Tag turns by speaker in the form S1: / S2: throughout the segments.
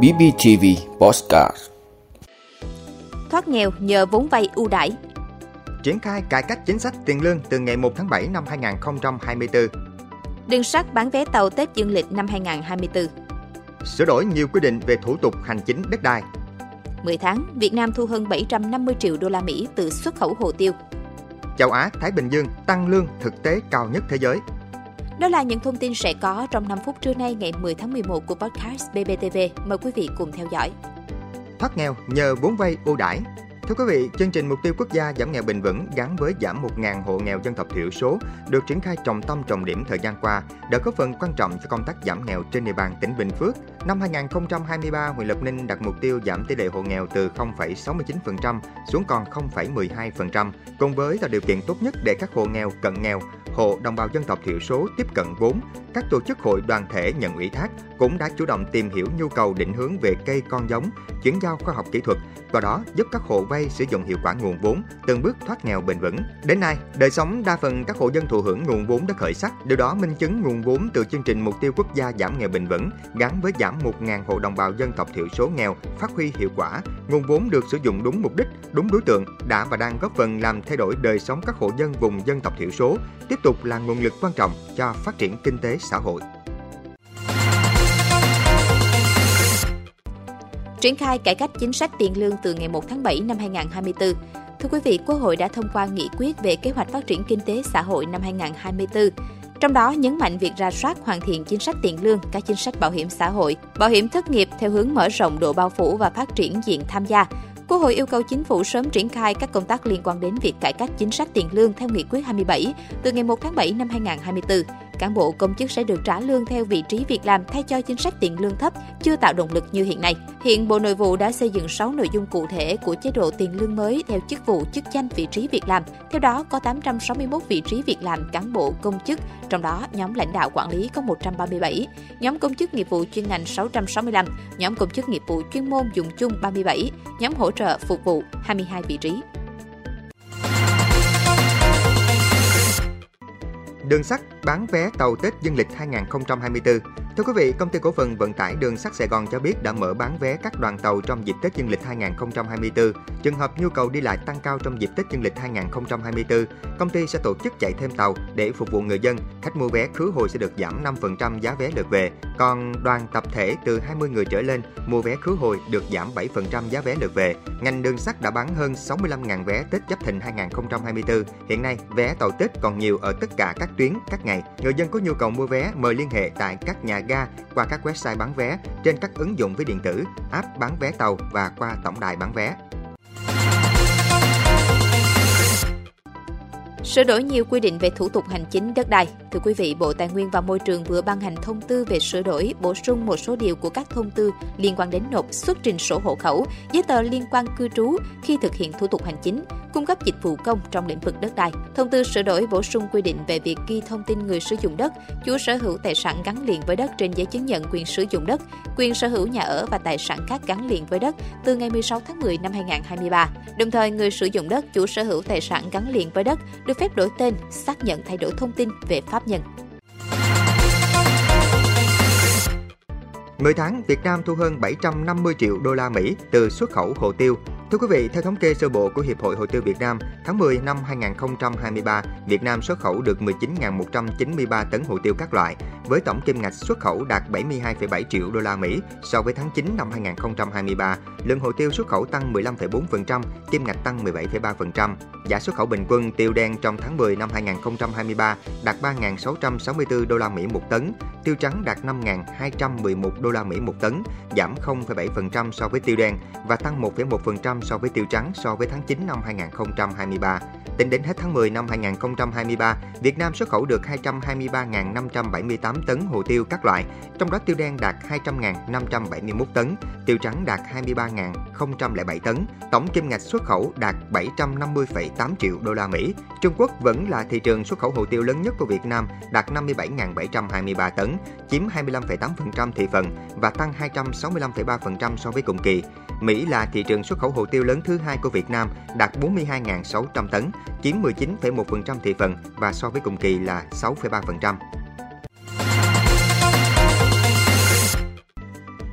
S1: BBTV Postcard
S2: Thoát nghèo nhờ vốn vay ưu đãi.
S3: Triển khai cải cách chính sách tiền lương từ ngày 1 tháng 7 năm 2024.
S2: Đường sắt bán vé tàu Tết dương lịch năm 2024.
S3: Sửa đổi nhiều quy định về thủ tục hành chính đất đai.
S2: 10 tháng, Việt Nam thu hơn 750 triệu đô la Mỹ từ xuất khẩu hồ tiêu.
S3: Châu Á, Thái Bình Dương tăng lương thực tế cao nhất thế giới.
S2: Đó là những thông tin sẽ có trong 5 phút trưa nay ngày 10 tháng 11 của podcast BBTV. Mời quý vị cùng theo dõi.
S3: Thoát nghèo nhờ vốn vay ưu đãi. Thưa quý vị, chương trình mục tiêu quốc gia giảm nghèo bền vững gắn với giảm 1.000 hộ nghèo dân tộc thiểu số được triển khai trọng tâm trọng điểm thời gian qua đã góp phần quan trọng cho công tác giảm nghèo trên địa bàn tỉnh Bình Phước. Năm 2023, huyện Lập Ninh đặt mục tiêu giảm tỷ lệ hộ nghèo từ 0,69% xuống còn 0,12%, cùng với tạo điều kiện tốt nhất để các hộ nghèo, cận nghèo, hộ đồng bào dân tộc thiểu số tiếp cận vốn. Các tổ chức hội đoàn thể nhận ủy thác cũng đã chủ động tìm hiểu nhu cầu định hướng về cây con giống, chuyển giao khoa học kỹ thuật, qua đó giúp các hộ vay sử dụng hiệu quả nguồn vốn, từng bước thoát nghèo bền vững. Đến nay, đời sống đa phần các hộ dân thụ hưởng nguồn vốn đã khởi sắc, điều đó minh chứng nguồn vốn từ chương trình mục tiêu quốc gia giảm nghèo bền vững gắn với giảm 1.000 hộ đồng bào dân tộc thiểu số nghèo phát huy hiệu quả. Nguồn vốn được sử dụng đúng mục đích, đúng đối tượng đã và đang góp phần làm thay đổi đời sống các hộ dân vùng dân tộc thiểu số, tiếp tục là nguồn lực quan trọng cho phát triển kinh tế xã hội.
S2: Triển khai cải cách chính sách tiền lương từ ngày 1 tháng 7 năm 2024. Thưa quý vị, Quốc hội đã thông qua nghị quyết về kế hoạch phát triển kinh tế xã hội năm 2024. Trong đó nhấn mạnh việc ra soát hoàn thiện chính sách tiền lương, các chính sách bảo hiểm xã hội, bảo hiểm thất nghiệp theo hướng mở rộng độ bao phủ và phát triển diện tham gia. Quốc hội yêu cầu chính phủ sớm triển khai các công tác liên quan đến việc cải cách chính sách tiền lương theo nghị quyết 27 từ ngày 1 tháng 7 năm 2024 cán bộ công chức sẽ được trả lương theo vị trí việc làm thay cho chính sách tiền lương thấp, chưa tạo động lực như hiện nay. Hiện Bộ Nội vụ đã xây dựng 6 nội dung cụ thể của chế độ tiền lương mới theo chức vụ, chức danh, vị trí việc làm. Theo đó, có 861 vị trí việc làm cán bộ công chức, trong đó nhóm lãnh đạo quản lý có 137, nhóm công chức nghiệp vụ chuyên ngành 665, nhóm công chức nghiệp vụ chuyên môn dùng chung 37, nhóm hỗ trợ phục vụ 22 vị trí.
S3: Đường sắt bán vé tàu Tết dương lịch 2024 Thưa quý vị, công ty cổ phần vận tải đường sắt Sài Gòn cho biết đã mở bán vé các đoàn tàu trong dịp Tết dương lịch 2024. Trường hợp nhu cầu đi lại tăng cao trong dịp Tết dương lịch 2024, công ty sẽ tổ chức chạy thêm tàu để phục vụ người dân. Khách mua vé khứ hồi sẽ được giảm 5% giá vé lượt về. Còn đoàn tập thể từ 20 người trở lên mua vé khứ hồi được giảm 7% giá vé lượt về. Ngành đường sắt đã bán hơn 65.000 vé Tết Giáp Thìn 2024. Hiện nay, vé tàu Tết còn nhiều ở tất cả các tuyến, các ngày. Người dân có nhu cầu mua vé mời liên hệ tại các nhà ga qua các website bán vé trên các ứng dụng ví điện tử, app bán vé tàu và qua tổng đài bán vé.
S2: Sửa đổi nhiều quy định về thủ tục hành chính đất đai. Thưa quý vị, Bộ Tài nguyên và Môi trường vừa ban hành thông tư về sửa đổi, bổ sung một số điều của các thông tư liên quan đến nộp xuất trình sổ hộ khẩu, giấy tờ liên quan cư trú khi thực hiện thủ tục hành chính, cung cấp dịch vụ công trong lĩnh vực đất đai. Thông tư sửa đổi bổ sung quy định về việc ghi thông tin người sử dụng đất, chủ sở hữu tài sản gắn liền với đất trên giấy chứng nhận quyền sử dụng đất, quyền sở hữu nhà ở và tài sản khác gắn liền với đất từ ngày 16 tháng 10 năm 2023. Đồng thời, người sử dụng đất, chủ sở hữu tài sản gắn liền với đất được phép đổi tên, xác nhận thay đổi thông tin về pháp nhân.
S3: 10 tháng, Việt Nam thu hơn 750 triệu đô la Mỹ từ xuất khẩu hồ tiêu Thưa quý vị, theo thống kê sơ bộ của Hiệp hội Hồ tiêu Việt Nam, tháng 10 năm 2023, Việt Nam xuất khẩu được 19.193 tấn hồ tiêu các loại, với tổng kim ngạch xuất khẩu đạt 72,7 triệu đô la Mỹ so với tháng 9 năm 2023. Lượng hồ tiêu xuất khẩu tăng 15,4%, kim ngạch tăng 17,3%. Giá xuất khẩu bình quân tiêu đen trong tháng 10 năm 2023 đạt 3.664 đô la Mỹ một tấn, tiêu trắng đạt 5.211 đô la Mỹ một tấn, giảm 0,7% so với tiêu đen và tăng 1,1% so với tiêu trắng so với tháng 9 năm 2023. Tính đến hết tháng 10 năm 2023, Việt Nam xuất khẩu được 223.578 tấn hồ tiêu các loại, trong đó tiêu đen đạt 200.571 tấn, tiêu trắng đạt 23.007 tấn, tổng kim ngạch xuất khẩu đạt 750,8 triệu đô la Mỹ. Trung Quốc vẫn là thị trường xuất khẩu hồ tiêu lớn nhất của Việt Nam, đạt 57.723 tấn, chiếm 25,8% thị phần và tăng 265,3% so với cùng kỳ. Mỹ là thị trường xuất khẩu hồ tiêu lớn thứ hai của Việt Nam, đạt 42.600 tấn, chiếm 19,1% thị phần và so với cùng kỳ là 6,3%.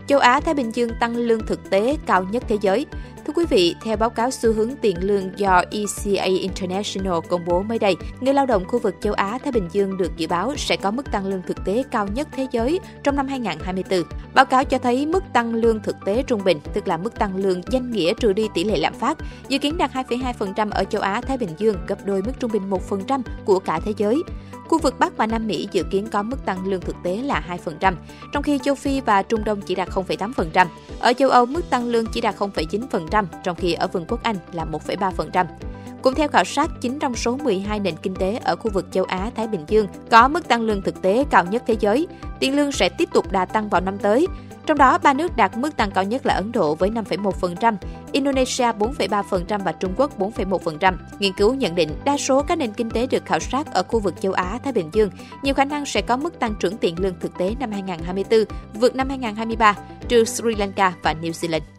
S2: Châu Á Thái Bình Dương tăng lương thực tế cao nhất thế giới. Thưa quý vị, theo báo cáo xu hướng tiền lương do ECA International công bố mới đây, người lao động khu vực châu Á Thái Bình Dương được dự báo sẽ có mức tăng lương thực tế cao nhất thế giới trong năm 2024. Báo cáo cho thấy mức tăng lương thực tế trung bình, tức là mức tăng lương danh nghĩa trừ đi tỷ lệ lạm phát, dự kiến đạt 2,2% ở châu Á Thái Bình Dương, gấp đôi mức trung bình 1% của cả thế giới. Khu vực Bắc và Nam Mỹ dự kiến có mức tăng lương thực tế là 2%, trong khi châu Phi và Trung Đông chỉ đạt 0,8%. Ở châu Âu, mức tăng lương chỉ đạt 0,9%, trong khi ở Vương quốc Anh là 1,3%. Cũng theo khảo sát, 9 trong số 12 nền kinh tế ở khu vực châu Á-Thái Bình Dương có mức tăng lương thực tế cao nhất thế giới. Tiền lương sẽ tiếp tục đà tăng vào năm tới. Trong đó, ba nước đạt mức tăng cao nhất là Ấn Độ với 5,1%, Indonesia 4,3% và Trung Quốc 4,1%. Nghiên cứu nhận định đa số các nền kinh tế được khảo sát ở khu vực châu Á-Thái Bình Dương nhiều khả năng sẽ có mức tăng trưởng tiền lương thực tế năm 2024 vượt năm 2023, trừ Sri Lanka và New Zealand.